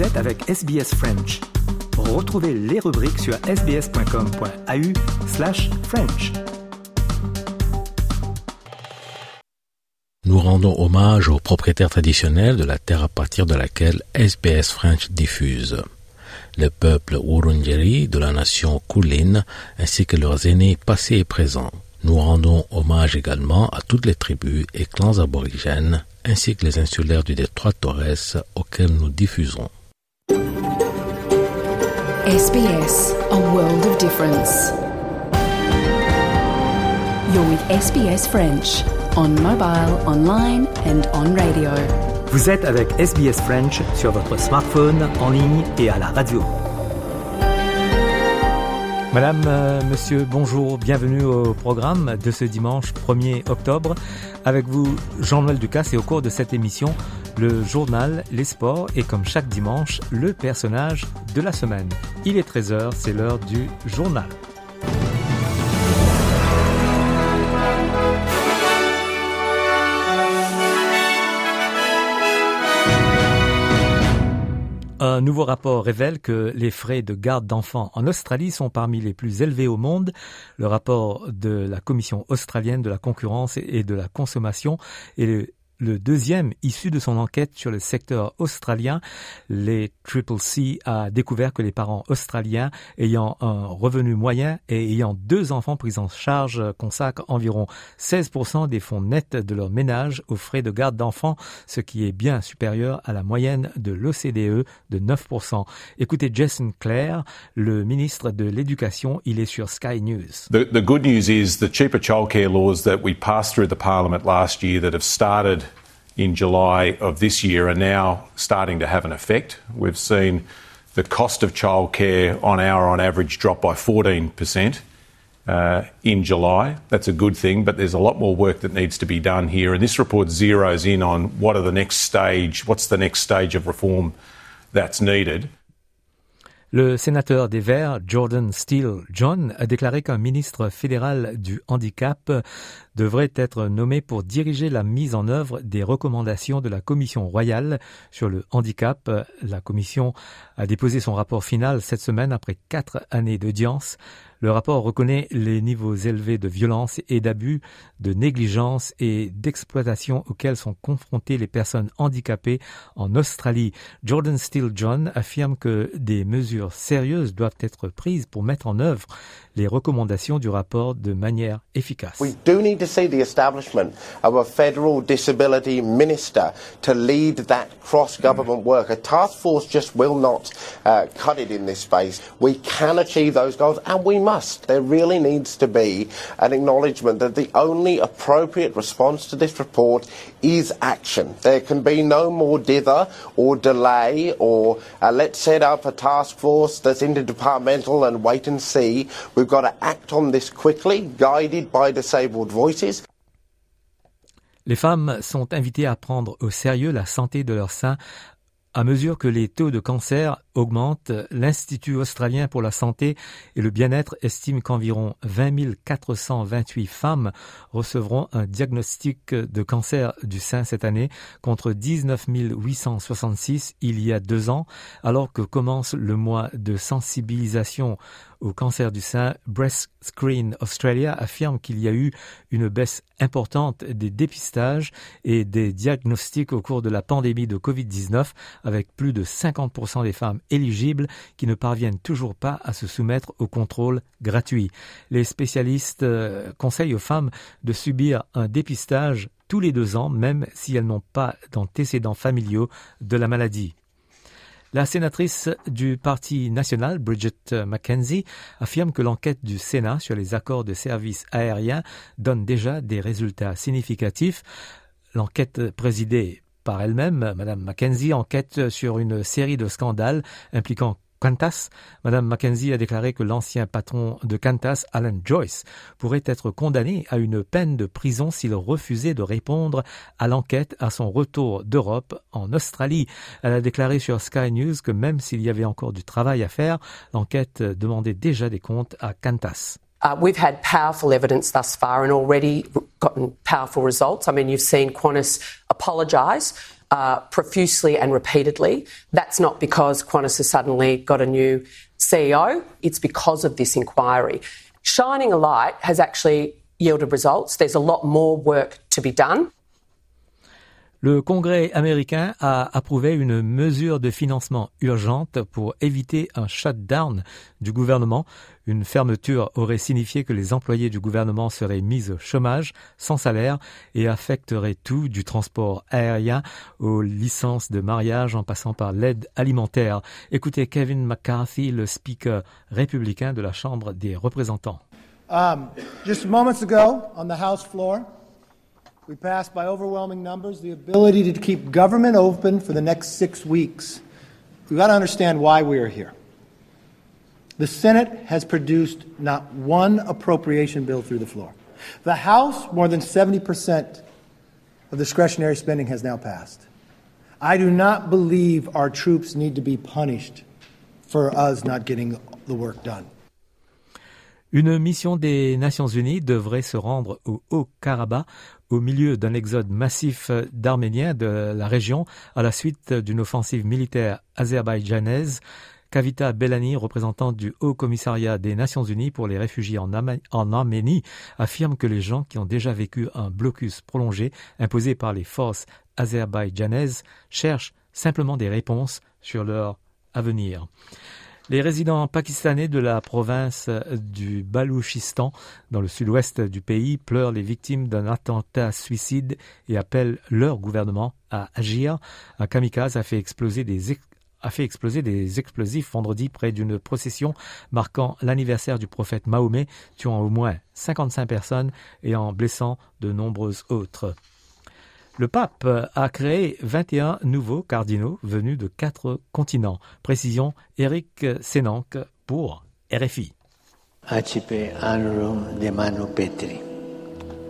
Vous êtes avec SBS French. Retrouvez les rubriques sur sbs.com.au slash French. Nous rendons hommage aux propriétaires traditionnels de la terre à partir de laquelle SBS French diffuse. Le peuple Wurundjeri de la nation Kulin ainsi que leurs aînés passés et présents. Nous rendons hommage également à toutes les tribus et clans aborigènes ainsi que les insulaires du détroit Torres auxquels nous diffusons. SBS, a world of difference. You're with SBS French on mobile, online and on radio. Vous êtes avec SBS French sur votre smartphone, en ligne et à la radio. Madame, euh, monsieur, bonjour, bienvenue au programme de ce dimanche 1er octobre. Avec vous, Jean-Noël Ducasse, et au cours de cette émission, le journal, les sports et comme chaque dimanche, le personnage de la semaine. Il est 13h, c'est l'heure du journal. Un nouveau rapport révèle que les frais de garde d'enfants en Australie sont parmi les plus élevés au monde. Le rapport de la Commission australienne de la concurrence et de la consommation est le deuxième issu de son enquête sur le secteur australien. Les Triple C a découvert que les parents australiens ayant un revenu moyen et ayant deux enfants pris en charge consacrent environ 16% des fonds nets de leur ménage aux frais de garde d'enfants, ce qui est bien supérieur à la moyenne de l'OCDE de 9%. Écoutez Jason Clare, le ministre de l'Éducation, il est sur Sky News. The good news is the cheaper childcare laws that we passed through the parliament last year that have started in July of this year are now starting to have an effect. We've seen the cost of childcare on our on average drop by 14% uh, in July. That's a good thing, but there's a lot more work that needs to be done here. And this report zeroes in on what are the next stage, what's the next stage of reform that's needed. Le sénateur des Verts, Jordan Steele John, a déclaré qu'un ministre fédéral du handicap devrait être nommé pour diriger la mise en œuvre des recommandations de la Commission royale sur le handicap. La Commission a déposé son rapport final cette semaine après quatre années d'audience. Le rapport reconnaît les niveaux élevés de violence et d'abus, de négligence et d'exploitation auxquels sont confrontées les personnes handicapées en Australie. Jordan Steele John affirme que des mesures sérieuses doivent être prises pour mettre en œuvre les recommandations du rapport de manière efficace. We do need to see the establishment of a federal disability minister to lead that cross-government work. A task force just will not cut it in this space. We can achieve those goals and we must. There really needs to be an acknowledgement that the only appropriate response to this report is action. There can be no more dither or delay or uh, let's set up a task force that's interdepartmental and wait and see. We've got to act on this quickly, guided by disabled voices. Les femmes sont invitées à prendre au sérieux la santé de leur sein à mesure que les taux de cancer augmentent, l'Institut australien pour la santé et le bien-être estime qu'environ 20 428 femmes recevront un diagnostic de cancer du sein cette année contre 19 866 il y a deux ans, alors que commence le mois de sensibilisation au cancer du sein, Breast Screen Australia affirme qu'il y a eu une baisse importante des dépistages et des diagnostics au cours de la pandémie de Covid-19, avec plus de 50% des femmes éligibles qui ne parviennent toujours pas à se soumettre au contrôle gratuit. Les spécialistes euh, conseillent aux femmes de subir un dépistage tous les deux ans, même si elles n'ont pas d'antécédents familiaux de la maladie. La sénatrice du Parti national, Bridget McKenzie, affirme que l'enquête du Sénat sur les accords de services aériens donne déjà des résultats significatifs. L'enquête présidée par elle-même, Mme McKenzie enquête sur une série de scandales impliquant Qantas, Madame Mackenzie a déclaré que l'ancien patron de Qantas, Alan Joyce, pourrait être condamné à une peine de prison s'il refusait de répondre à l'enquête à son retour d'Europe en Australie. Elle a déclaré sur Sky News que même s'il y avait encore du travail à faire, l'enquête demandait déjà des comptes à Qantas. Uh, we've had powerful evidence thus far and already gotten powerful results. I mean, you've seen Qantas apologise uh, profusely and repeatedly. That's not because Qantas has suddenly got a new CEO, it's because of this inquiry. Shining a light has actually yielded results. There's a lot more work to be done. Le Congrès américain a approuvé une mesure de financement urgente pour éviter un shutdown du gouvernement. Une fermeture aurait signifié que les employés du gouvernement seraient mis au chômage sans salaire et affecterait tout du transport aérien aux licences de mariage en passant par l'aide alimentaire. Écoutez Kevin McCarthy, le speaker républicain de la Chambre des représentants. Um, just moments ago on the House floor, we passed by overwhelming numbers the ability to keep government open for the next six weeks. We've got to understand why we are here. The Senate has produced not one appropriation bill through the floor. The House, more than 70% of discretionary spending has now passed. I do not believe our troops need to be punished for us not getting the work done. Une mission des Nations Unies devrait se rendre au Haut-Karabakh au milieu d'un exode massif d'Arméniens de la région à la suite d'une offensive militaire azerbaïdjanaise. Kavita Bellani, représentante du Haut Commissariat des Nations Unies pour les réfugiés en, en, Arménie, affirme que les gens qui ont déjà vécu un blocus prolongé imposé par les forces azerbaïdjanaises cherchent simplement des réponses sur leur avenir. Les résidents pakistanais de la province du Balouchistan, dans le sud-ouest du pays, pleurent les victimes d'un attentat suicide et appellent leur gouvernement à agir. Un kamikaze a fait exploser des a fait exploser des explosifs vendredi près d'une procession marquant l'anniversaire du prophète Mahomet, tuant au moins 55 personnes et en blessant de nombreuses autres. Le pape a créé 21 nouveaux cardinaux venus de quatre continents. Précision Eric Senank pour RFI.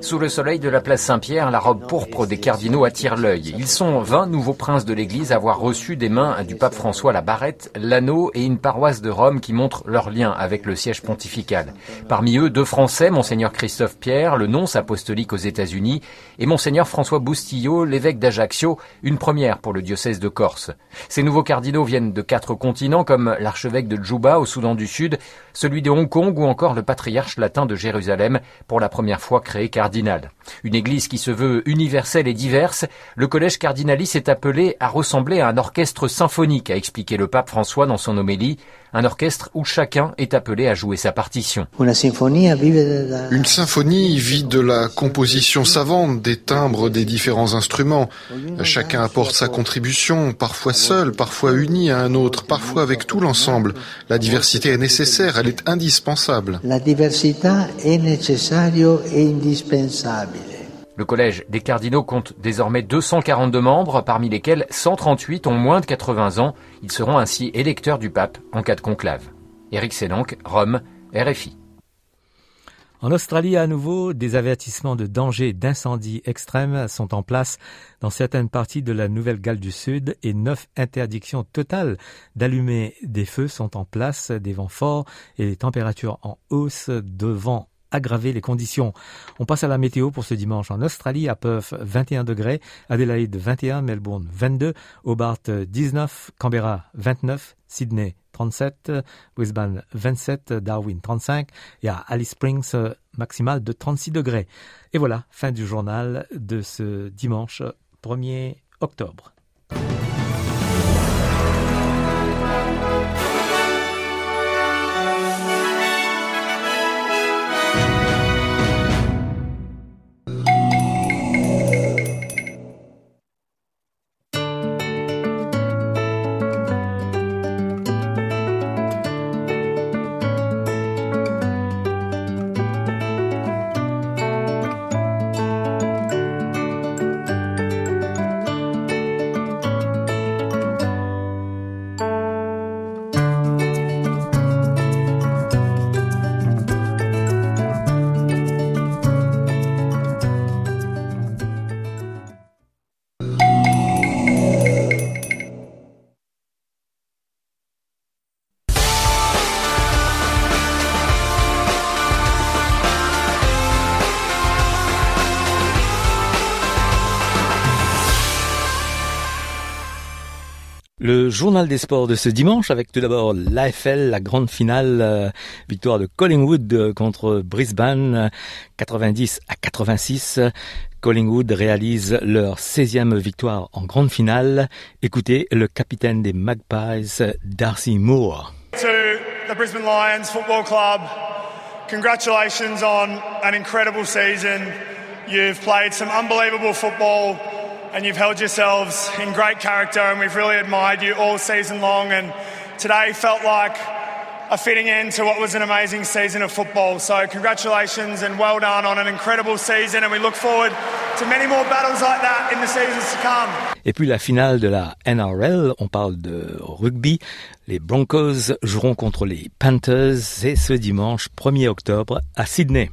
Sous le soleil de la place Saint-Pierre, la robe pourpre des cardinaux attire l'œil. Ils sont 20 nouveaux princes de l'Église à avoir reçu des mains du pape François la barrette, l'anneau et une paroisse de Rome qui montrent leur lien avec le siège pontifical. Parmi eux, deux Français, monseigneur Christophe Pierre, le nonce apostolique aux États-Unis, et monseigneur François Boustillot, l'évêque d'Ajaccio, une première pour le diocèse de Corse. Ces nouveaux cardinaux viennent de quatre continents comme l'archevêque de Djouba au Soudan du Sud, celui de Hong Kong ou encore le patriarche latin de Jérusalem, pour la première fois créé cardinal une église qui se veut universelle et diverse, le collège cardinalis est appelé à ressembler à un orchestre symphonique, a expliqué le pape François dans son homélie, un orchestre où chacun est appelé à jouer sa partition. Une symphonie vit de la composition savante, des timbres des différents instruments. Chacun apporte sa contribution, parfois seul, parfois uni à un autre, parfois avec tout l'ensemble. La diversité est nécessaire, elle est indispensable. La diversité est nécessaire et indispensable. Le collège des cardinaux compte désormais 242 membres, parmi lesquels 138 ont moins de 80 ans. Ils seront ainsi électeurs du pape en cas de conclave. Éric Sénanque, Rome, RFI. En Australie, à nouveau, des avertissements de danger d'incendie extrême sont en place dans certaines parties de la Nouvelle-Galles du Sud et neuf interdictions totales d'allumer des feux sont en place, des vents forts et des températures en hausse devant aggraver les conditions. On passe à la météo pour ce dimanche en Australie, à Perth 21 degrés, Adelaide 21, Melbourne 22, Hobart 19, Canberra 29, Sydney 37, Brisbane 27, Darwin 35 et à Alice Springs maximal de 36 degrés. Et voilà, fin du journal de ce dimanche 1er octobre. Journal des sports de ce dimanche avec tout d'abord l'AFL, la grande finale, euh, victoire de Collingwood euh, contre Brisbane, 90 à 86. Collingwood réalise leur 16e victoire en grande finale. Écoutez le capitaine des Magpies, Darcy Moore. To the Brisbane Lions Football Club, congratulations on an incredible season. You've played some unbelievable football. And you've held yourselves in great character, and we've really admired you all season long. And today felt like a fitting end to what was an amazing season of football. So, congratulations and well done on an incredible season, and we look forward to many more battles like that in the seasons to come. Et puis la finale de la NRL, on parle de rugby. Les Broncos joueront contre les Panthers, c'est ce dimanche 1er octobre à Sydney.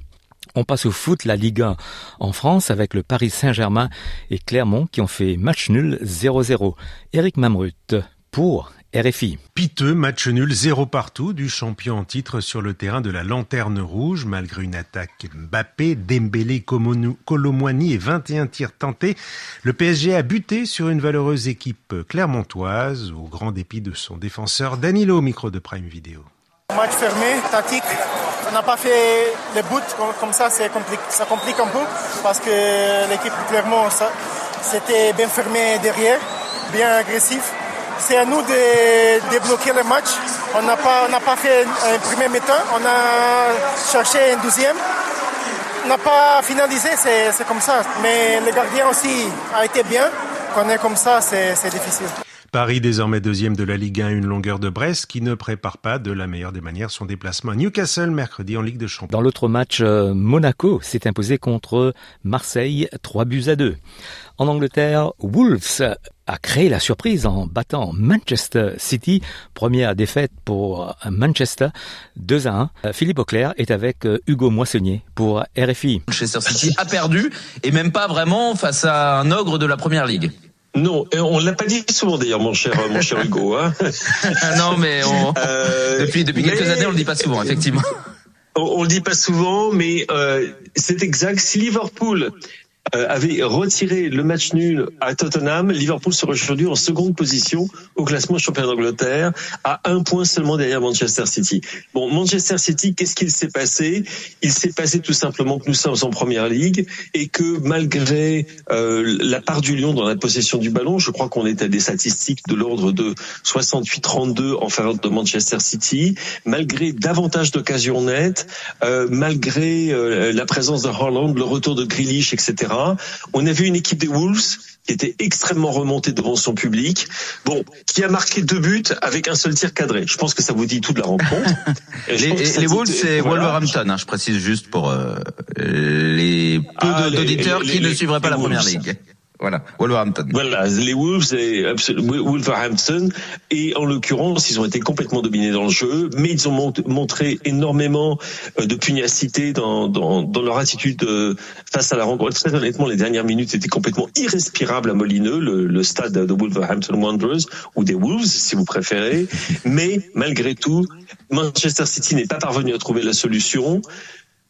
On passe au foot, la Ligue 1 en France avec le Paris Saint-Germain et Clermont qui ont fait match nul 0-0. Eric Mamrut pour RFI. Piteux, match nul, zéro partout du champion en titre sur le terrain de la Lanterne Rouge, malgré une attaque Mbappé, Dembélé, Colomwani et 21 tirs tentés. Le PSG a buté sur une valeureuse équipe clermontoise, au grand dépit de son défenseur Danilo, micro de Prime Video. Match fermé, tactique. On n'a pas fait les buts comme ça, ça complique un peu parce que l'équipe clairement c'était bien fermé derrière, bien agressif. C'est à nous de débloquer le match. On n'a pas, pas fait un premier mi-temps, on a cherché un deuxième. On n'a pas finalisé, c'est comme ça. Mais le gardien aussi a été bien. Quand on est comme ça, c'est difficile. Paris désormais deuxième de la Ligue 1, une longueur de Brest qui ne prépare pas de la meilleure des manières son déplacement à Newcastle mercredi en Ligue de Champions. Dans l'autre match, euh, Monaco s'est imposé contre Marseille 3 buts à 2. En Angleterre, Wolves a créé la surprise en battant Manchester City. Première défaite pour Manchester, 2 à 1. Philippe Auclair est avec euh, Hugo Moissonnier pour RFI. Manchester City a perdu et même pas vraiment face à un ogre de la Première Ligue. Non, on l'a pas dit souvent d'ailleurs, mon cher, mon cher Hugo. Hein. non, mais euh, depuis depuis quelques années, on le dit pas souvent, effectivement. On, on le dit pas souvent, mais euh, c'est exact. Si Liverpool euh, avait retiré le match nul à Tottenham, Liverpool serait aujourd'hui en seconde position au classement championnat d'Angleterre, à un point seulement derrière Manchester City. Bon, Manchester City, qu'est-ce qu'il s'est passé? Il s'est passé tout simplement que nous sommes en première ligue et que malgré euh, la part du Lyon dans la possession du ballon, je crois qu'on est à des statistiques de l'ordre de 68-32 en faveur de Manchester City, malgré davantage d'occasions nettes, euh, malgré euh, la présence de Haaland, le retour de Grealish, etc. On a vu une équipe des Wolves qui était extrêmement remontée devant son public, bon, qui a marqué deux buts avec un seul tir cadré. Je pense que ça vous dit tout de la rencontre. les, Wolves, c'est Wolverhampton, hein, je précise juste pour euh, les peu ah, d'auditeurs qui ne suivraient pas la première ligue. Voilà, Wolverhampton. Voilà, les Wolves et Wolverhampton. Et en l'occurrence, ils ont été complètement dominés dans le jeu, mais ils ont montré énormément euh, de pugnacité dans, dans, dans leur attitude euh, face à la rencontre. Très honnêtement, les dernières minutes étaient complètement irrespirables à Molineux, le, le stade de Wolverhampton Wanderers, ou des Wolves, si vous préférez. Mais malgré tout, Manchester City n'est pas parvenu à trouver la solution.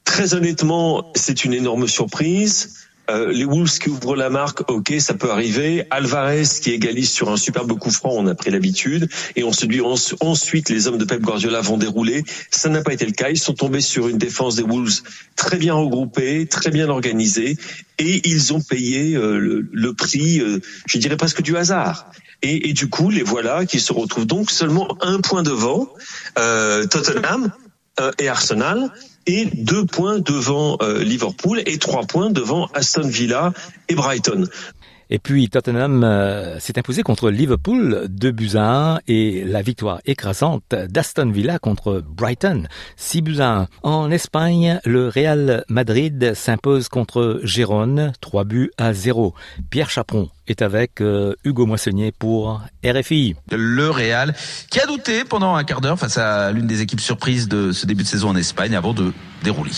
Très honnêtement, c'est une énorme surprise. Euh, les Wolves qui ouvrent la marque, ok, ça peut arriver. Alvarez qui égalise sur un superbe coup franc, on a pris l'habitude. Et on se dit ensuite, les hommes de Pep Guardiola vont dérouler. Ça n'a pas été le cas. Ils sont tombés sur une défense des Wolves très bien regroupée, très bien organisée, et ils ont payé euh, le, prix, euh, je dirais presque du hasard. Et, et, du coup, les voilà qui se retrouvent donc seulement un point devant Tottenham et Arsenal et deux points devant euh, Liverpool et trois points devant Aston Villa et Brighton. Et puis Tottenham euh, s'est imposé contre Liverpool 2 buts à 1 et la victoire écrasante d'Aston Villa contre Brighton 6 buts à 1. En Espagne, le Real Madrid s'impose contre Gérone 3 buts à 0. Pierre Chaperon est avec euh, Hugo Moissonnier pour RFI. Le Real qui a douté pendant un quart d'heure face à l'une des équipes surprises de ce début de saison en Espagne avant de dérouler.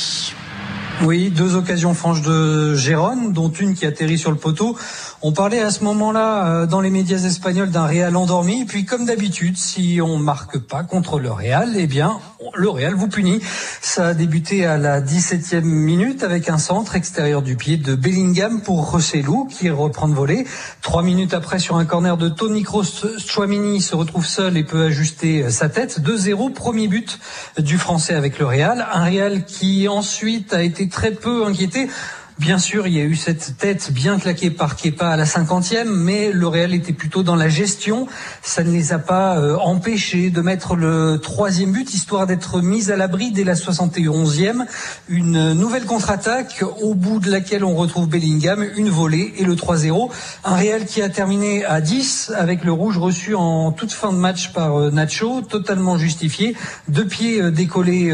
Oui, deux occasions franches de Gérone, dont une qui atterrit sur le poteau. On parlait à ce moment-là euh, dans les médias espagnols d'un Real endormi. Et puis, comme d'habitude, si on marque pas contre le Real, eh bien, le Real vous punit. Ça a débuté à la 17e minute avec un centre extérieur du pied de Bellingham pour Rossellou qui reprend de voler. Trois minutes après, sur un corner de Tony Kroos, Chouamini se retrouve seul et peut ajuster sa tête. 2-0, premier but du Français avec le Real. Un Real qui ensuite a été très peu inquiété. Bien sûr, il y a eu cette tête bien claquée par Kepa à la cinquantième, mais le Real était plutôt dans la gestion. Ça ne les a pas euh, empêchés de mettre le troisième but, histoire d'être mis à l'abri dès la 71e. Une nouvelle contre-attaque, au bout de laquelle on retrouve Bellingham, une volée et le 3-0. Un Real qui a terminé à 10 avec le rouge reçu en toute fin de match par euh, Nacho, totalement justifié. Deux pieds euh, décollés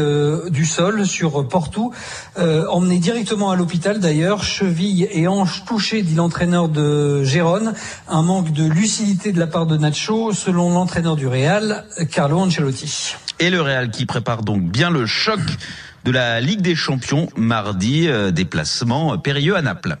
du sol sur Porto, emmené directement à l'hôpital d'ailleurs, cheville et hanche touchées, dit l'entraîneur de Gérone. Un manque de lucidité de la part de Nacho, selon l'entraîneur du Real, Carlo Ancelotti. Et le Real qui prépare donc bien le choc de la Ligue des Champions mardi, euh, déplacement périlleux à Naples.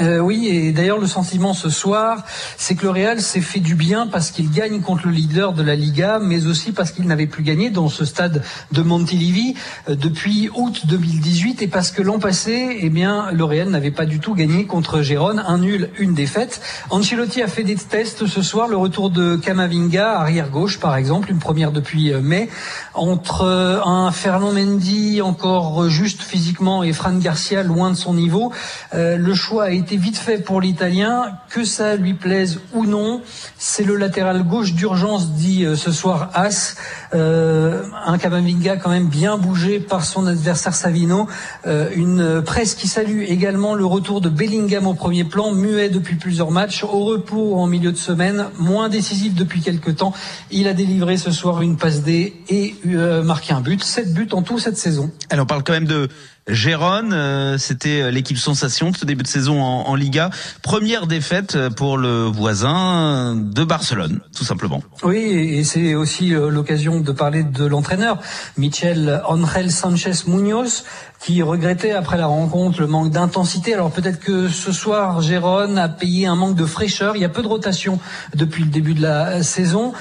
Euh, oui, et d'ailleurs le sentiment ce soir, c'est que le Real s'est fait du bien parce qu'il gagne contre le leader de la Liga, mais aussi parce qu'il n'avait plus gagné dans ce stade de Montilivi euh, depuis août 2018 et parce que l'an passé, eh bien, le Real n'avait pas du tout gagné contre Gérone, un nul, une défaite. Ancelotti a fait des tests ce soir, le retour de Camavinga, arrière gauche par exemple, une première depuis euh, mai, entre un Fernand Mendy encore juste physiquement et Fran Garcia loin de son niveau. le choix a été vite fait pour l'Italien, que ça lui plaise ou non. C'est le latéral gauche d'urgence, dit euh, ce soir As. Euh, un Camavinga quand même bien bougé par son adversaire Savino. Euh, une presse qui salue également le retour de Bellingham au premier plan, muet depuis plusieurs matchs, au repos en milieu de semaine, moins décisif depuis quelques temps. Il a délivré ce soir une passe D et marqué un but. Sept buts en tout cette saison. Alors on parle quand même de Gérone, euh, c'était euh, l'équipe sensation de ce début de saison en, Liga. Première défaite euh, pour le voisin de Barcelone, tout simplement. Oui, et c'est aussi l'occasion de parler de l'entraîneur, Michel Angel Sanchez Munoz, qui regrettait après la rencontre le manque d'intensité. Alors peut-être que ce soir, Gérone a payé un manque de fraîcheur. Il y a peu de rotation depuis le début de la saison.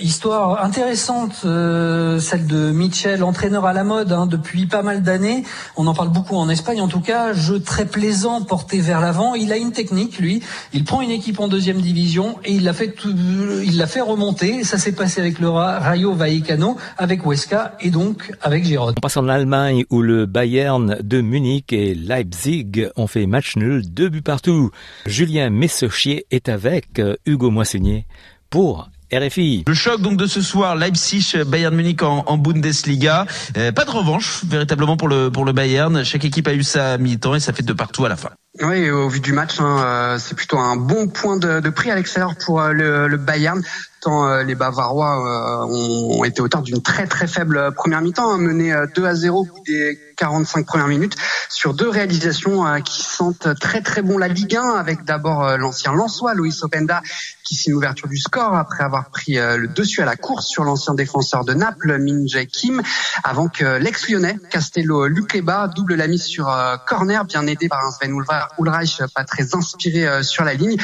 Histoire intéressante, euh, celle de Mitchell, entraîneur à la mode hein, depuis pas mal d'années. En parle beaucoup en Espagne, en tout cas. Jeu très plaisant, porté vers l'avant. Il a une technique, lui. Il prend une équipe en deuxième division et il l'a fait, il l'a fait remonter. Ça s'est passé avec le Rayo Vallecano, avec Huesca et donc avec Gérone. On passe en Allemagne où le Bayern de Munich et Leipzig ont fait match nul, deux buts partout. Julien Messochier est avec euh, Hugo Moissonnier pour RFI. Le choc donc de ce soir, Leipzig, Bayern Munich en, Bundesliga. Euh, pas de revanche véritablement pour le pour le Bayern. Chaque équipe a eu sa mi-temps et ça fait de partout à la fin. Oui, au vu du match, hein, euh, c'est plutôt un bon point de, de prix à l'extérieur pour le, le Bayern tant euh, les Bavarois euh, ont, été auteurs d'une très très faible première mi-temps, hein, menée 2 à 0 au bout des 45 premières minutes sur deux réalisations euh, qui sentent très très bon la Ligue 1 avec d'abord l'ancien Lançois Luis Openda qui signe l'ouverture du score après avoir pris le dessus à la course sur l'ancien défenseur de Naples Min Jae Kim avant que l'ex-lyonnais Castello Lukeba double la mise sur corner bien aidé par un Sven Ulreich pas très inspiré sur la ligne.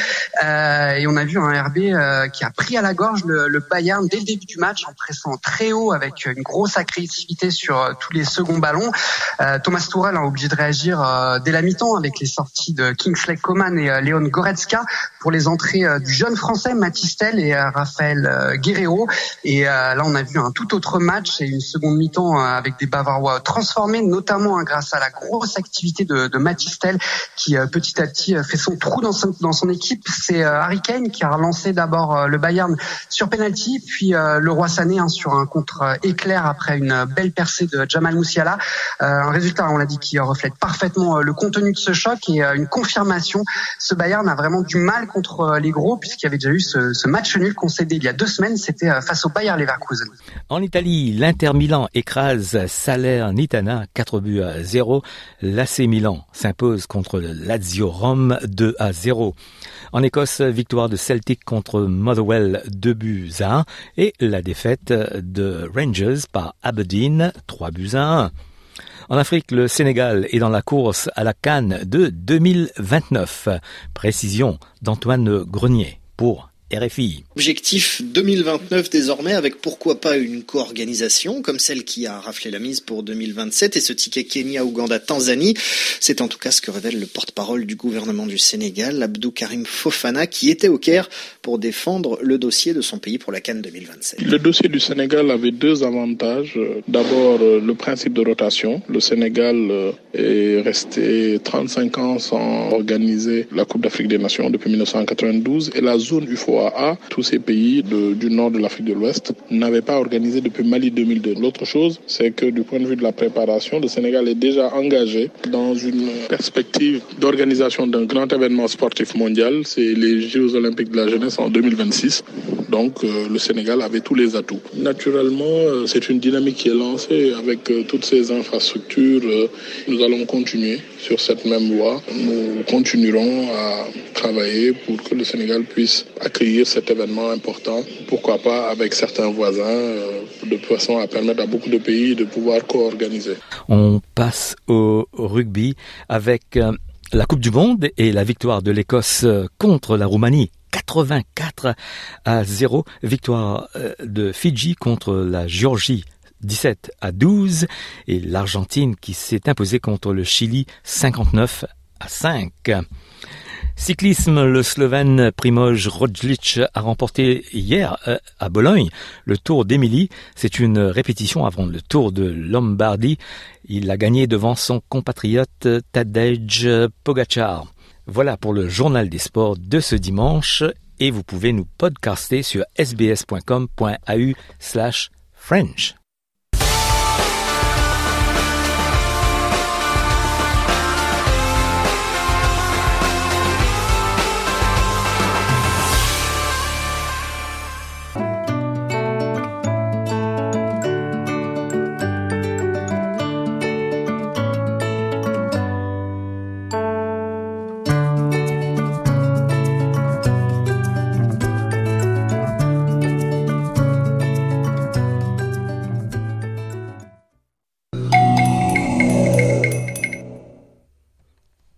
Et on a vu un RB qui a pris à la gorge le, Bayern dès le début du match en pressant très haut avec une grosse agressivité sur euh, tous les seconds ballons. Euh, Thomas Tourel a obligé de réagir euh, dès la mi-temps avec les sorties de Kingsley Coman et Léon Goretzka pour les entrées du jeune français Matistel et Raphaël Guerrero. Et là, on a vu un tout autre match et une seconde mi-temps avec des Bavarois transformés, notamment hein, grâce à la grosse activité de, de Matistel qui petit à petit fait son trou dans son, dans son équipe. C'est Harry Kane qui a relancé d'abord le Bayern sur penalty, puis euh, le Roi Sané hein, sur un contre euh, éclair après une belle percée de Jamal Moussiala. Euh, un résultat, on l'a dit, qui reflète parfaitement le contenu de ce choc et une confirmation. Ce Bayern a vraiment du mal contre les gros puisqu'il y avait déjà eu ce, match nul concédé il y a deux semaines. C'était face au Bayern Leverkusen. En Italie, l'Inter Milan écrase Salernitana 4 buts à 0. L'AC Milan s'impose contre Lazio Rome 2 à 0. En Écosse, victoire de Celtic contre Motherwell 2 buts à 1 et la défaite de Rangers par Aberdeen 3 buts à 1. En Afrique, le Sénégal est dans la course à la Cannes de 2029. Précision d'Antoine Grenier pour RFI. Objectif 2029 désormais avec pourquoi pas une co-organisation comme celle qui a raflé la mise pour 2027 et ce ticket Kenya, Ouganda, Tanzanie. C'est en tout cas ce que révèle le porte-parole du gouvernement du Sénégal, Abdou Karim Fofana, qui était au Caire pour défendre le dossier de son pays pour la Cannes 2027. Le dossier du Sénégal avait deux avantages. D'abord, le principe de rotation. Le Sénégal euh, est resté 35 ans sans organiser la Coupe d'Afrique des Nations depuis 1992 et la zone UFOA tous ces pays du nord de l'Afrique de l'Ouest n'avaient pas organisé depuis Mali 2002. L'autre chose, c'est que du point de vue de la préparation, le Sénégal est déjà engagé dans une perspective d'organisation d'un grand événement sportif mondial. C'est les Jeux olympiques de la jeunesse en 2026. Donc euh, le Sénégal avait tous les atouts. Naturellement, euh, c'est une dynamique qui est lancée avec euh, toutes ces infrastructures. nous allons continuer sur cette même voie. Nous continuerons à travailler pour que le Sénégal puisse accueillir cet événement important, pourquoi pas avec certains voisins, euh, de façon à permettre à beaucoup de pays de pouvoir co-organiser. On passe au rugby avec euh, la Coupe du Monde et la victoire de l'Écosse euh, contre la Roumanie. 84 à 0, victoire de Fidji contre la Géorgie 17 à 12 et l'Argentine qui s'est imposée contre le Chili 59 à 5. Cyclisme, le Slovène Primoz Roglic a remporté hier euh, à Bologne le Tour d'Émilie. C'est une répétition avant le Tour de Lombardie. Il a gagné devant son compatriote Tadej Pogacar. Voilà pour le journal des sports de ce dimanche et vous pouvez nous podcaster sur sbs.com.au slash French.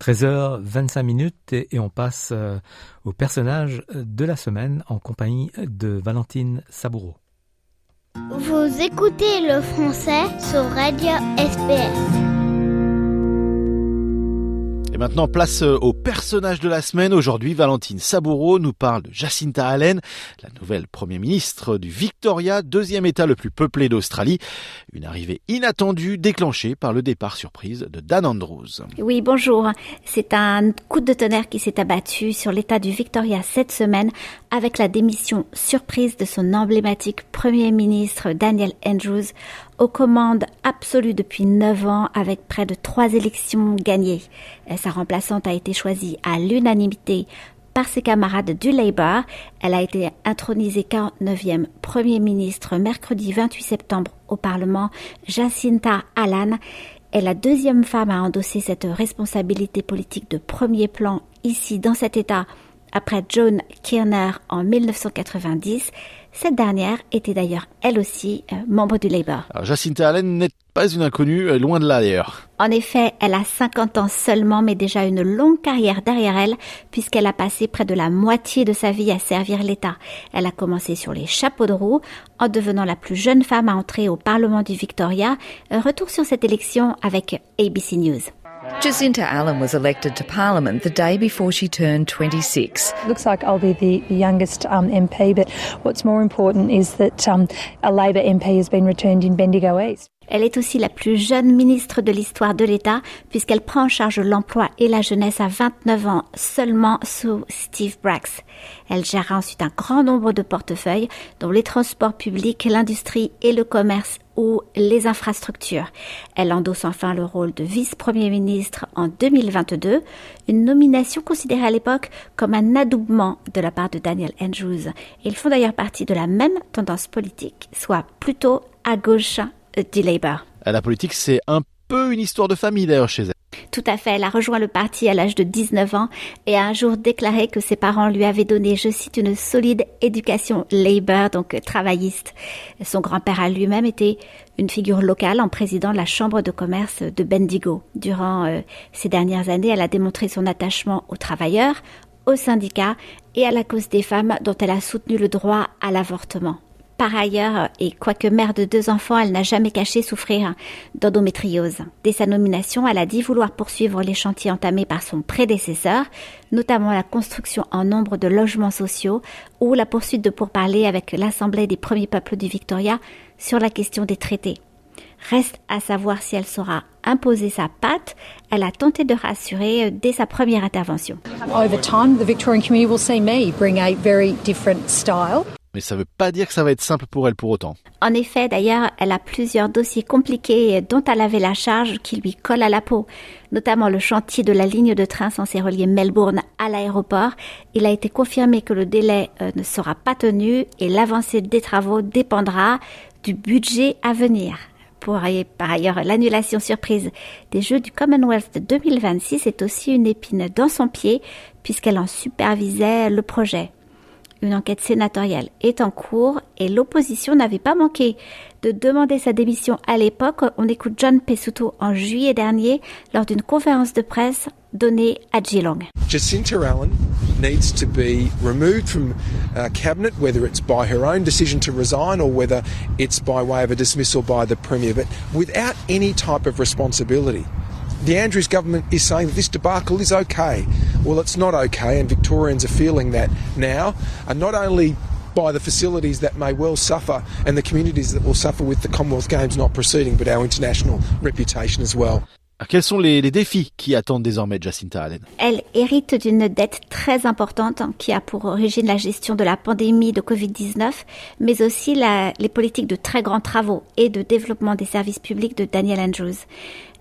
13h25 minutes et, on passe euh, au personnage de la semaine en compagnie de Valentine Saboureau. Vous écoutez le français sur Radio SPS maintenant, place euh, au personnage de la semaine. Aujourd'hui, Valentine Saboureau nous parle de Jacinta Allen, la nouvelle Premier ministre du Victoria, deuxième État le plus peuplé d'Australie. Une arrivée inattendue déclenchée par le départ surprise de Dan Andrews. Oui, bonjour. C'est un coup de tonnerre qui s'est abattu sur l'État du Victoria cette semaine avec la démission surprise de son emblématique Premier ministre Daniel Andrews aux commandes absolues depuis neuf ans avec près de trois élections gagnées. Sa remplaçante a été choisie à l'unanimité par ses camarades du Labour. Elle a été intronisée 49e Premier ministre mercredi 28 septembre au Parlement. Jacinta Allan est la deuxième femme à endosser cette responsabilité politique de premier plan ici dans cet État après Joan Kirner en 1990. Cette dernière était d'ailleurs elle aussi euh, membre du Labour. Jacinta Allen n'est pas une inconnue, euh, loin de là d'ailleurs. En effet, elle a 50 ans seulement, mais déjà une longue carrière derrière elle, puisqu'elle a passé près de la moitié de sa vie à servir l'État. Elle a commencé sur les chapeaux de roue, en devenant la plus jeune femme à entrer au Parlement du Victoria. Retour sur cette élection avec ABC News. Jacinta Allen was elected to Parliament the day before she turned 26. Looks like I'll be the, the youngest um, MP, but what's more important is that um, a Labor MP has been returned in Bendigo East. Elle est aussi la plus jeune ministre de l'histoire de l'État puisqu'elle prend en charge l'emploi et la jeunesse à 29 ans seulement sous Steve Brax. Elle gère ensuite un grand nombre de portefeuilles dont les transports publics, l'industrie et le commerce ou les infrastructures. Elle endosse enfin le rôle de vice-premier ministre en 2022, une nomination considérée à l'époque comme un adoubement de la part de Daniel Andrews. Ils font d'ailleurs partie de la même tendance politique, soit plutôt à gauche du Labour. La politique, c'est un peu une histoire de famille d'ailleurs chez elle. Tout à fait, elle a rejoint le parti à l'âge de 19 ans et a un jour déclaré que ses parents lui avaient donné, je cite, une solide éducation Labour, donc travailliste. Son grand-père a lui-même été une figure locale en président de la chambre de commerce de Bendigo. Durant euh, ces dernières années, elle a démontré son attachement aux travailleurs, aux syndicats et à la cause des femmes dont elle a soutenu le droit à l'avortement. Par ailleurs, et quoique mère de deux enfants, elle n'a jamais caché souffrir d'endométriose. Dès sa nomination, elle a dit vouloir poursuivre les chantiers entamés par son prédécesseur, notamment la construction en nombre de logements sociaux ou la poursuite de pourparlers avec l'Assemblée des premiers peuples du Victoria sur la question des traités. Reste à savoir si elle saura imposer sa patte. Elle a tenté de rassurer dès sa première intervention. Over time, the Victorian community will see me bring a very different style. Mais ça ne veut pas dire que ça va être simple pour elle pour autant. En effet, d'ailleurs, elle a plusieurs dossiers compliqués dont elle avait la charge qui lui colle à la peau, notamment le chantier de la ligne de train censée relier Melbourne à l'aéroport. Il a été confirmé que le délai euh, ne sera pas tenu et l'avancée des travaux dépendra du budget à venir. Pour, par ailleurs, l'annulation surprise des Jeux du Commonwealth de 2026 est aussi une épine dans son pied puisqu'elle en supervisait le projet. Une enquête sénatoriale est en cours et l'opposition n'avait pas manqué de demander sa démission à l'époque. On écoute John Pesutto en juillet dernier lors d'une conférence de presse donnée à Geelong. Jacinta Allen needs to be removed from uh, cabinet, whether it's by her own decision to resign or whether it's by way of a dismissal by the premier, but without any type of responsibility. The Andrews government is saying that this debacle is okay. Well, it's not okay, and Victorians are feeling that now, and not only by the facilities that may well suffer and the communities that will suffer with the Commonwealth Games not proceeding, but our international reputation as well. Quels sont les, les, défis qui attendent désormais Jacinta Allen Elle hérite d'une dette très importante qui a pour origine la gestion de la pandémie de Covid-19, mais aussi la, les politiques de très grands travaux et de développement des services publics de Daniel Andrews.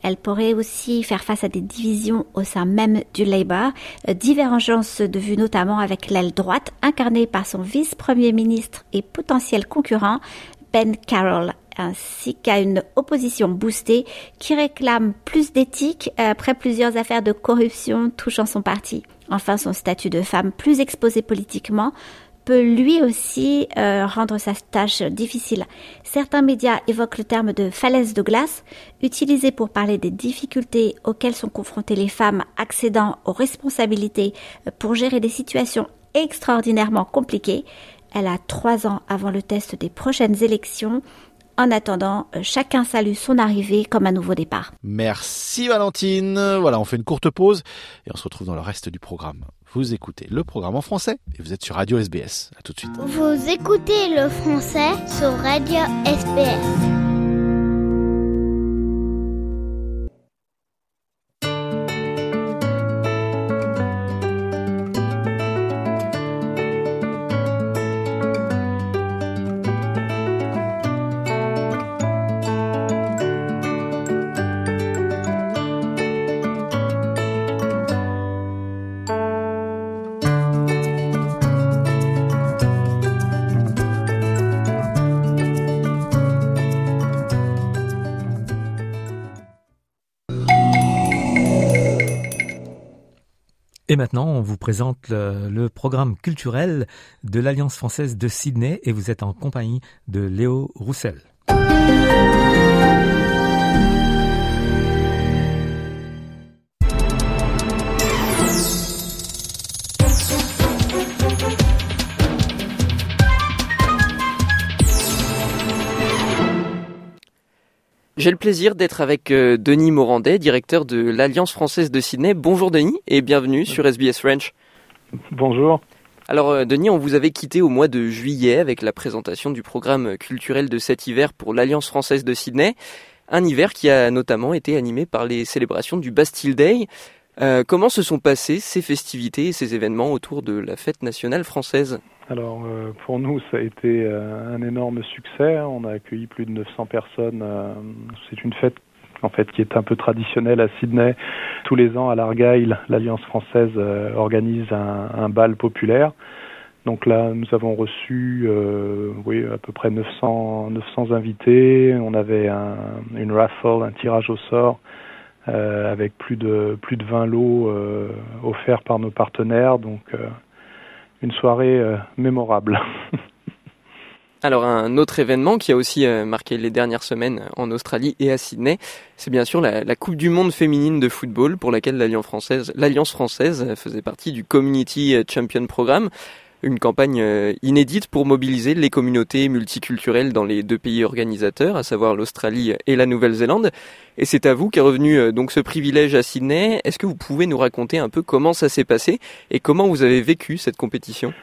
Elle pourrait aussi faire face à des divisions au sein même du Labour, euh, divergences de vues notamment avec l'aile droite incarnée par son vice-premier ministre et potentiel concurrent Ben Carroll ainsi qu'à une opposition boostée qui réclame plus d'éthique après plusieurs affaires de corruption touchant son parti. Enfin, son statut de femme plus exposé politiquement peut lui aussi euh, rendre sa tâche difficile. Certains médias évoquent le terme de falaise de glace, utilisé pour parler des difficultés auxquelles sont confrontées les femmes accédant aux responsabilités pour gérer des situations extraordinairement compliquées. Elle a trois ans avant le test des prochaines élections. En attendant, chacun salue son arrivée comme un nouveau départ. Merci Valentine. Voilà, on fait une courte pause et on se retrouve dans le reste du programme. Vous écoutez le programme en français et vous êtes sur Radio SBS. À tout de suite. Vous écoutez le français sur Radio SBS. Et maintenant, on vous présente le, programme culturel de l'Alliance française de Sydney et vous êtes en compagnie de Léo Roussel. J'ai le plaisir d'être avec euh, Denis Morandet, directeur de l'Alliance française de Sydney. Bonjour Denis et bienvenue sur SBS French. Bonjour. Alors euh, Denis, on vous avait quitté au mois de juillet avec la présentation du programme culturel de cet hiver pour l'Alliance française de Sydney. Un hiver qui a notamment été animé par les célébrations du Bastille Day. Euh, comment se sont passées ces festivités et ces événements autour de la fête nationale française? Alors euh, pour nous, ça a été euh, un énorme succès. On a accueilli plus de 900 personnes. Euh, c'est une fête en fait qui est un peu traditionnelle à Sydney. Tous les ans à l'Argyle, l'Alliance française organise un, un, bal populaire. Donc là, nous avons reçu oui, à peu près 900, 900 invités. On avait un, une raffle, un tirage au sort avec plus de plus de 20 lots offerts par nos partenaires. Donc une soirée mémorable. Alors un autre événement qui a aussi euh, marqué les dernières semaines en Australie et à Sydney, c'est bien sûr la, Coupe du Monde féminine de football pour laquelle l'Alliance française faisait partie du Community Champion Programme, une campagne euh, inédite pour mobiliser les communautés multiculturelles dans les deux pays organisateurs, à savoir l'Australie et la Nouvelle-Zélande. Et c'est à vous qu'est revenu euh, donc ce privilège à Sydney. Est-ce que vous pouvez nous raconter un peu comment ça s'est passé et comment vous avez vécu cette compétition?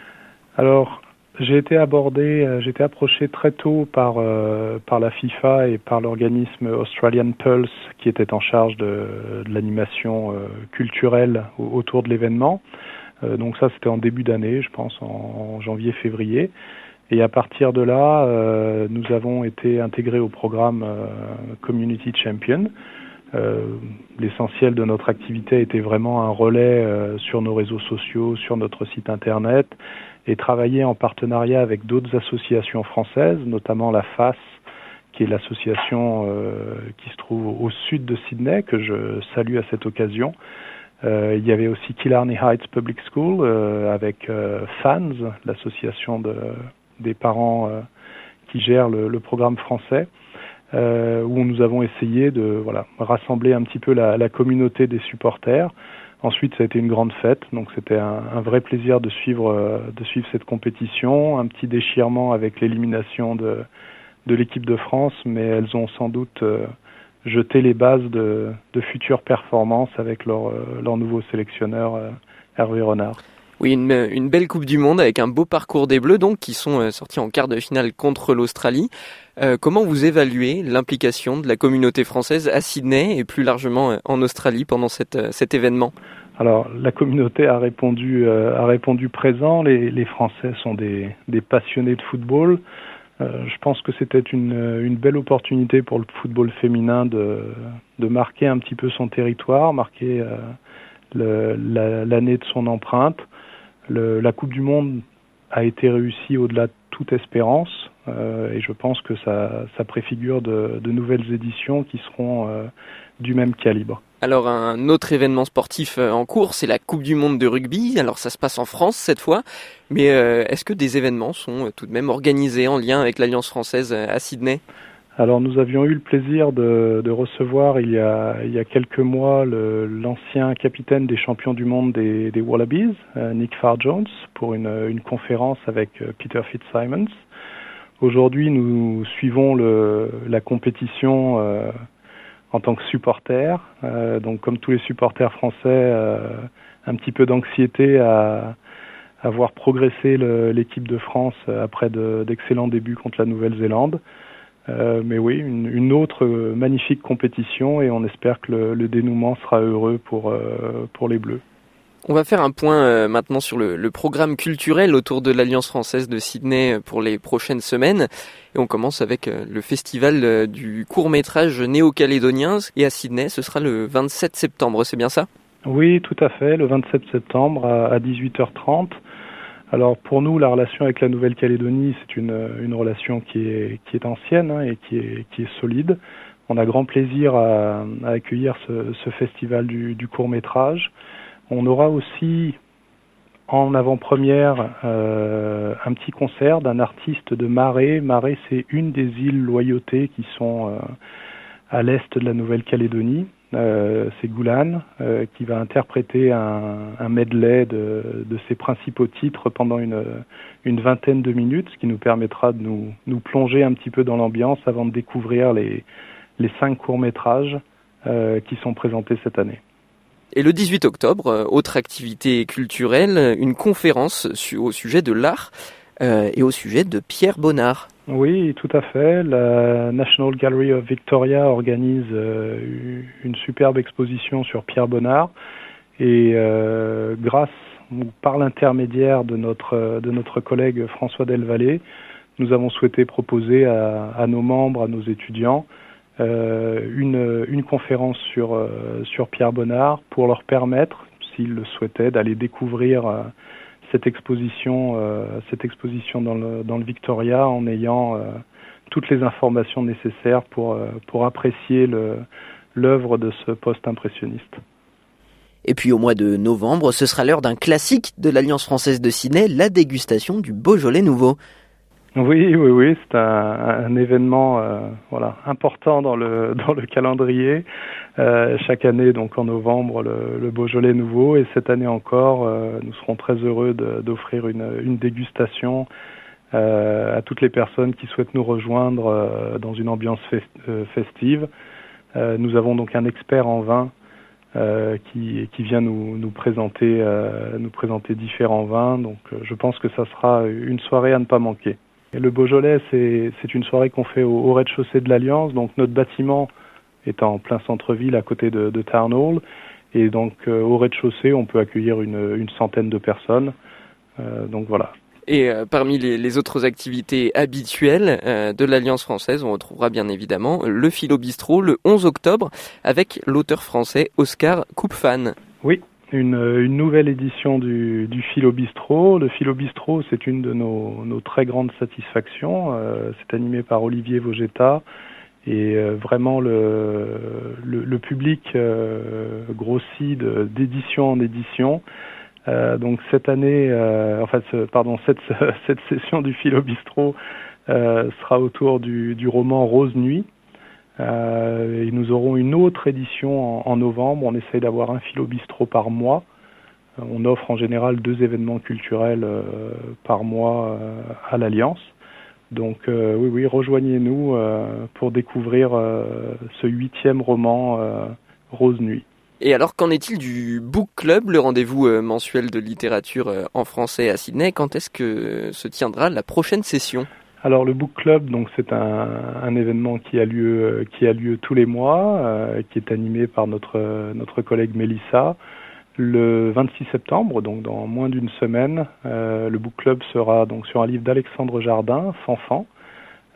Alors, j'ai été abordé, euh, j'ai été approché très tôt par par la FIFA et par l'organisme Australian Pulse qui était en charge de, l'animation culturelle autour de l'événement. Donc ça c'était en début d'année, je pense en, janvier-février. Et à partir de là, nous avons été intégrés au programme Community Champion. L'essentiel de notre activité était vraiment un relais sur nos réseaux sociaux, sur notre site internet et travailler en partenariat avec d'autres associations françaises, notamment la FAS, qui est l'association euh, qui se trouve au sud de Sydney, que je salue à cette occasion. Euh, il y avait aussi Killarney Heights Public School euh, avec FANS, l'association de, des parents qui gère le, le programme français, où nous avons essayé de voilà, rassembler un petit peu la, la communauté des supporters Ensuite, ça a été une grande fête, donc c'était un, vrai plaisir de suivre, euh, de suivre cette compétition. Un petit déchirement avec l'élimination de, de l'équipe de France, mais elles ont sans doute euh, jeté les bases de, de futures performances avec leur, euh, leur nouveau sélectionneur Hervé Renard. Oui, une, une, belle Coupe du Monde avec un beau parcours des Bleus, donc qui sont sortis en quart de finale contre l'Australie. comment vous évaluez l'implication de la communauté française à Sydney et plus largement en Australie pendant cette, cet événement? Alors la communauté a répondu euh, a répondu présent. Les, les Français sont des, des, passionnés de football. Euh, je pense que c'était une, belle opportunité pour le football féminin de, marquer un petit peu son territoire, marquer euh, l'année de son empreinte. La Coupe du Monde a été réussie au-delà de toute espérance euh, et je pense que ça, préfigure de, nouvelles éditions qui seront du même calibre. Alors un autre événement sportif euh, en cours, c'est la Coupe du Monde de rugby. Alors ça se passe en France cette fois, mais euh, est-ce que des événements sont euh, tout de même organisés en lien avec l'Alliance française à Sydney? Alors nous avions eu le plaisir de, recevoir il y, a, quelques mois l'ancien capitaine des champions du monde des, Wallabies, Nick Farr-Jones, pour une, conférence avec Peter Fitzsimons. Aujourd'hui nous suivons la compétition en tant que supporter. Euh, donc comme tous les supporters français, euh, un petit peu d'anxiété à, voir progresser l'équipe de France après d'excellents débuts contre la Nouvelle-Zélande. Euh, mais oui, une, autre magnifique compétition et on espère que le, dénouement sera heureux pour les Bleus. On va faire un point euh, maintenant sur le, programme culturel autour de l'Alliance française de Sydney euh, pour les prochaines semaines. Et on commence avec euh, le festival du court métrage néo-calédonien. Et à Sydney, ce sera le 27 septembre, c'est bien ça? Oui, tout à fait, le 27 septembre à 18h30. Alors pour nous, la relation avec la Nouvelle-Calédonie, c'est une, une, relation qui est, qui est ancienne hein, et qui est, qui est solide. On a grand plaisir à, à accueillir ce, festival du court métrage. On aura aussi en avant-première euh, un petit concert d'un artiste de Marais. Marais, c'est une des îles loyautés qui sont euh, à l'est de la Nouvelle-Calédonie. Euh, c'est Goulan qui va interpréter un, medley de, ses principaux titres pendant une, vingtaine de minutes, ce qui nous permettra de nous, plonger un petit peu dans l'ambiance avant de découvrir les, cinq courts-métrages qui sont présentés cette année. Et le 18 octobre, euh, autre activité culturelle, une conférence au sujet de l'art euh, et au sujet de Pierre Bonnard. Oui, tout à fait. La National Gallery of Victoria organise euh, une superbe exposition sur Pierre Bonnard et grâce ou par l'intermédiaire de notre de notre collègue François Delvallée, nous avons souhaité proposer à, nos membres, à nos étudiants, une, une, conférence sur, euh, sur Pierre Bonnard pour leur permettre, s'ils le souhaitaient, d'aller découvrir euh, cette exposition, cette exposition dans le, dans le Victoria en ayant toutes les informations nécessaires pour, pour apprécier l'œuvre de ce post-impressionniste. Et puis au mois de novembre, ce sera l'heure d'un classique de l'Alliance française de Sydney, la dégustation du Beaujolais nouveau. Oui, oui, oui, c'est un, événement euh, voilà important dans le dans le calendrier. Euh, chaque année, donc en novembre, le, Beaujolais nouveau, et cette année encore, euh, nous serons très heureux d'offrir une, dégustation à toutes les personnes qui souhaitent nous rejoindre dans une ambiance festive. nous avons donc un expert en vin qui, qui, vient nous, nous présenter, nous présenter différents vins. Donc je pense que ça sera une soirée à ne pas manquer. Et le Beaujolais, c'est une soirée qu'on fait au, rez-de-chaussée de l'Alliance. Donc notre bâtiment est en plein centre-ville à côté de, de Town Hall. Et donc au rez-de-chaussée, on peut accueillir une, une centaine de personnes. donc voilà, et euh, parmi les, les, autres activités habituelles euh, de l'Alliance française, on retrouvera bien évidemment le Philo Bistrot le 11 octobre avec l'auteur français Oscar Koupfan. Oui, une, une, nouvelle édition du, du Philo Bistrot. Le Philo Bistrot, c'est une de nos, nos, très grandes satisfactions. Euh, c'est animé par Olivier Vogetta. Et vraiment, le, le, le public grossit d'édition en édition. Euh, donc cette année, euh, en fait, pardon, cette, cette session du Philo Bistrot euh, sera autour du, du, roman Rose Nuit. Euh, nous aurons une autre édition en, novembre. On essaye d'avoir un Philo Bistrot par mois. Euh, on offre en général deux événements culturels euh, par mois à l'Alliance. Donc oui, oui, rejoignez-nous pour découvrir ce huitième roman Rose Nuit. Et alors, qu'en est-il du Book Club, le rendez-vous mensuel de littérature en français à Sydney? Quand est-ce que se tiendra la prochaine session? Alors le book club, donc c'est un, événement qui a lieu euh, qui a lieu tous les mois, euh, qui est animé par notre notre collègue Mélissa. Le 26 septembre, donc dans moins d'une semaine, euh, le book club sera donc sur un livre d'Alexandre Jardin, Fanfan.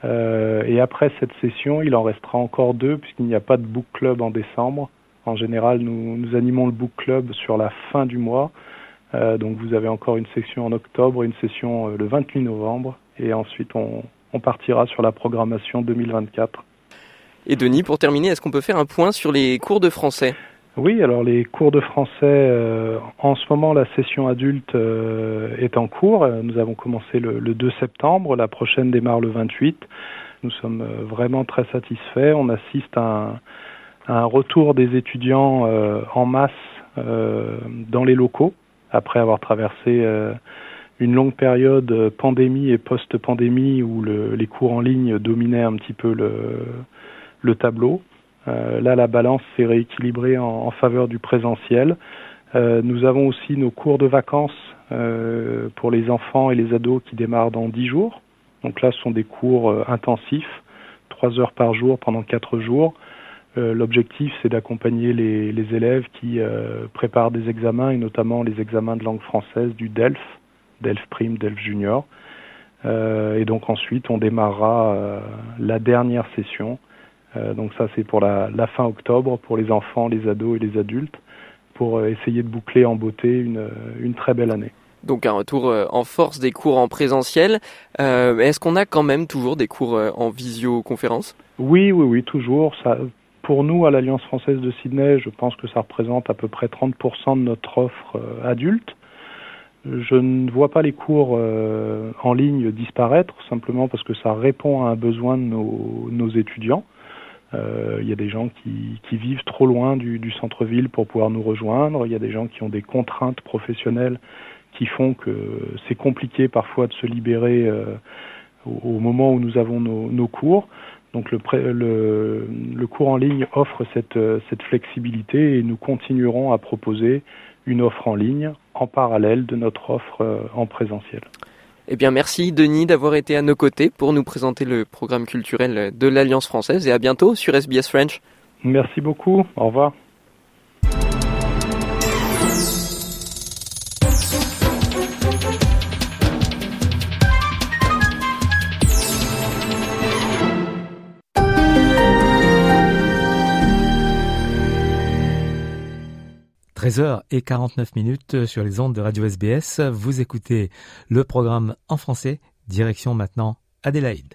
et après cette session, il en restera encore deux puisqu'il n'y a pas de book club en décembre. En général, nous, animons le book club sur la fin du mois. Euh, donc vous avez encore une session en octobre, une session euh, le 28 novembre, et ensuite on, on, partira sur la programmation 2024. Et Denis, pour terminer, est-ce qu'on peut faire un point sur les cours de français? Oui, alors les cours de français, euh, en ce moment la session adulte euh, est en cours. Nous avons commencé le, le, 2 septembre, la prochaine démarre le 28. Nous sommes euh, vraiment très satisfaits. On assiste à un un retour des étudiants euh, en masse euh, dans les locaux après avoir traversé euh, une longue période pandémie et post-pandémie où le, les cours en ligne dominaient un petit peu le, le tableau. Euh, là, la balance s'est rééquilibrée en, faveur du présentiel. Euh, nous avons aussi nos cours de vacances euh, pour les enfants et les ados qui démarrent dans dix jours. Donc là, ce sont des cours intensifs, trois heures par jour pendant quatre jours. Euh, l'objectif, c'est d'accompagner les, les, élèves qui euh, préparent des examens, et notamment les examens de langue française du DELF, DELF Prime, DELF Junior. Euh, et donc ensuite, on démarrera euh, la dernière session. Euh, donc ça, c'est pour la, la, fin octobre, pour les enfants, les ados et les adultes, pour essayer de boucler en beauté une, une très belle année. Donc un retour en force des cours en présentiel. Est-ce qu'on a quand même toujours des cours en visioconférence? Oui, oui, oui, toujours. Ça, pour nous, à l'Alliance française de Sydney, je pense que ça représente à peu près 30% de notre offre adulte. Je ne vois pas les cours euh, en ligne disparaître, simplement parce que ça répond à un besoin de nos, étudiants. Euh, il y a des gens qui, vivent trop loin du, centre-ville pour pouvoir nous rejoindre. Il y a des gens qui ont des contraintes professionnelles qui font que c'est compliqué parfois de se libérer euh, au, moment où nous avons nos, cours. Donc le, le, cours en ligne offre cette flexibilité et nous continuerons à proposer une offre en ligne en parallèle de notre offre euh, en présentiel. Eh bien, merci Denis d'avoir été à nos côtés pour nous présenter le programme culturel de l'Alliance française et à bientôt sur SBS French. Merci beaucoup. Au revoir. 13h49 minutes sur les ondes de Radio SBS. Vous écoutez le programme en français. Direction maintenant Adélaïde.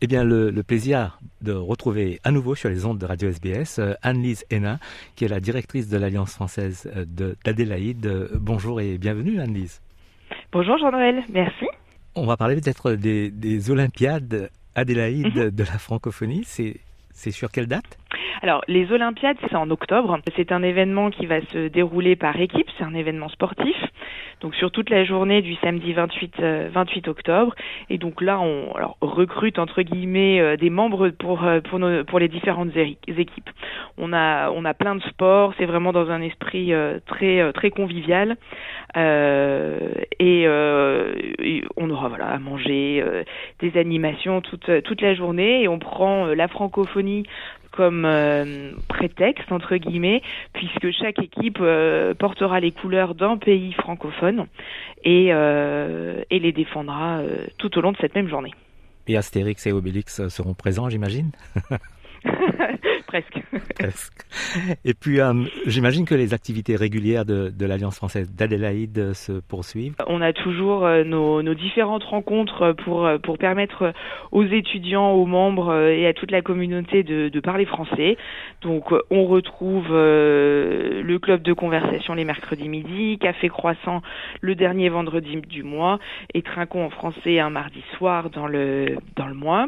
Eh bien, le, plaisir de retrouver à nouveau sur les ondes de Radio SBS euh, Anne-Lise Hénin, qui est la directrice de l'Alliance française euh, d'Adélaïde. Bonjour et bienvenue, Anne-Lise. Bonjour, Jean-Noël. Merci. On va parler peut-être des, Olympiades Adélaïde mhm. de la francophonie. C'est sur quelle date? Alors, les Olympiades, c'est en octobre. C'est un événement qui va se dérouler par équipe. C'est un événement sportif. Donc, sur toute la journée du samedi 28, 28 euh, octobre. Et donc là, on recrute, entre guillemets, euh, des membres pour, euh, les différentes équipes. On a, on a plein de sports. C'est vraiment dans un esprit très, très convivial. et, on aura à manger des animations toute la journée et on prend la francophonie comme euh, prétexte entre guillemets, puisque chaque équipe euh, portera les couleurs d'un pays francophone et, euh, et les défendra tout au long de cette même journée. Et Astérix et Obélix seront présents, j'imagine? Presque. Et puis, euh, j'imagine que les activités régulières de, l'Alliance française d'Adélaïde se poursuivent. On a toujours euh, nos, différentes rencontres pour, euh, pour permettre aux étudiants, aux membres et à toute la communauté de, parler français. Donc, on retrouve le club de conversation les mercredis midi, Café Croissant le dernier vendredi du mois et Trinquons en français un mardi soir dans le, dans le mois.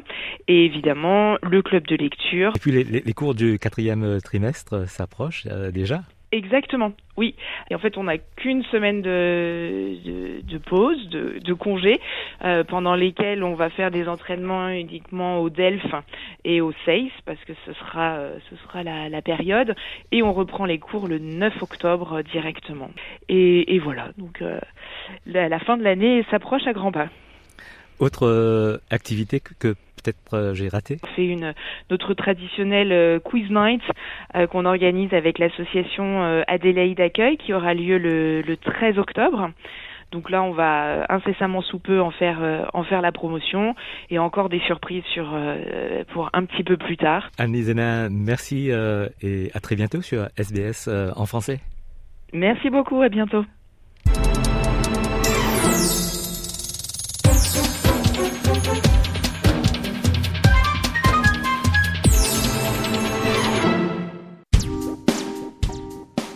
Et évidemment, le club de lecture. Et puis, les cours du quatrième trimestre s'approchent euh, déjà Exactement, oui. Et en fait, on n'a qu'une semaine de, de, pause, de, de congé, euh, pendant lesquels on va faire des entraînements uniquement au DELF et au SEIS, parce que ce sera, euh, ce sera la, la, période. Et on reprend les cours le 9 octobre directement. Et, et voilà, donc la, la, fin de l'année s'approche à grands pas. Autre activité que peut-être euh, j'ai raté C'est une notre traditionnelle euh, quiz night euh, qu'on organise avec l'association Adélaïde Accueil qui aura lieu le, 13 octobre. Donc là, on va incessamment sous peu en faire en faire la promotion et encore des surprises sur pour un petit peu plus tard. Anne Zena, merci et à très bientôt sur SBS en français. Merci beaucoup, à bientôt.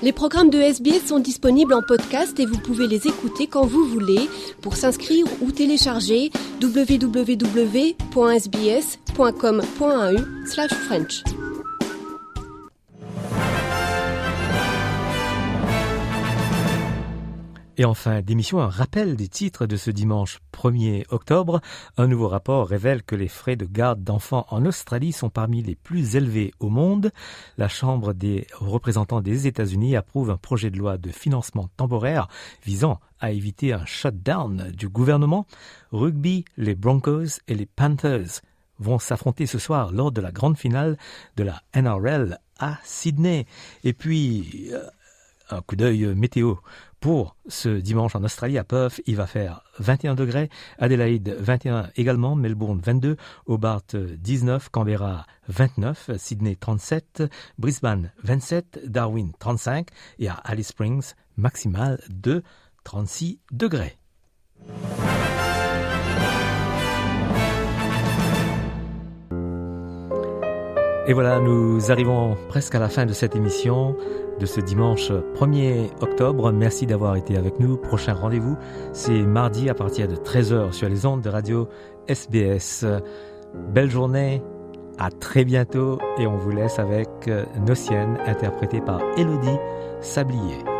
Les programmes de SBS sont disponibles en podcast et vous pouvez les écouter quand vous voulez. Pour s'inscrire ou télécharger, www.sbs.com.au/french. Et enfin, d'émission, un rappel des titres de ce dimanche 1er octobre. Un nouveau rapport révèle que les frais de garde d'enfants en Australie sont parmi les plus élevés au monde. La Chambre des représentants des États-Unis approuve un projet de loi de financement temporaire visant à éviter un shutdown du gouvernement. Rugby, les Broncos et les Panthers vont s'affronter ce soir lors de la grande finale de la NRL à Sydney. Et puis, euh, un coup d'œil météo pour ce dimanche en Australie à Perth, il va faire 21 degrés, Adélaïde 21 également, Melbourne 22, Hobart 19, Canberra 29, Sydney 37, Brisbane 27, Darwin 35 et à Alice Springs maximal de 36 degrés. Et voilà, nous arrivons presque à la fin de cette émission de ce dimanche 1er octobre. Merci d'avoir été avec nous. Prochain rendez-vous, c'est mardi à partir de 13h sur les ondes de radio SBS. Belle journée, à très bientôt et on vous laisse avec Nocienne interprétée par Elodie Sablier.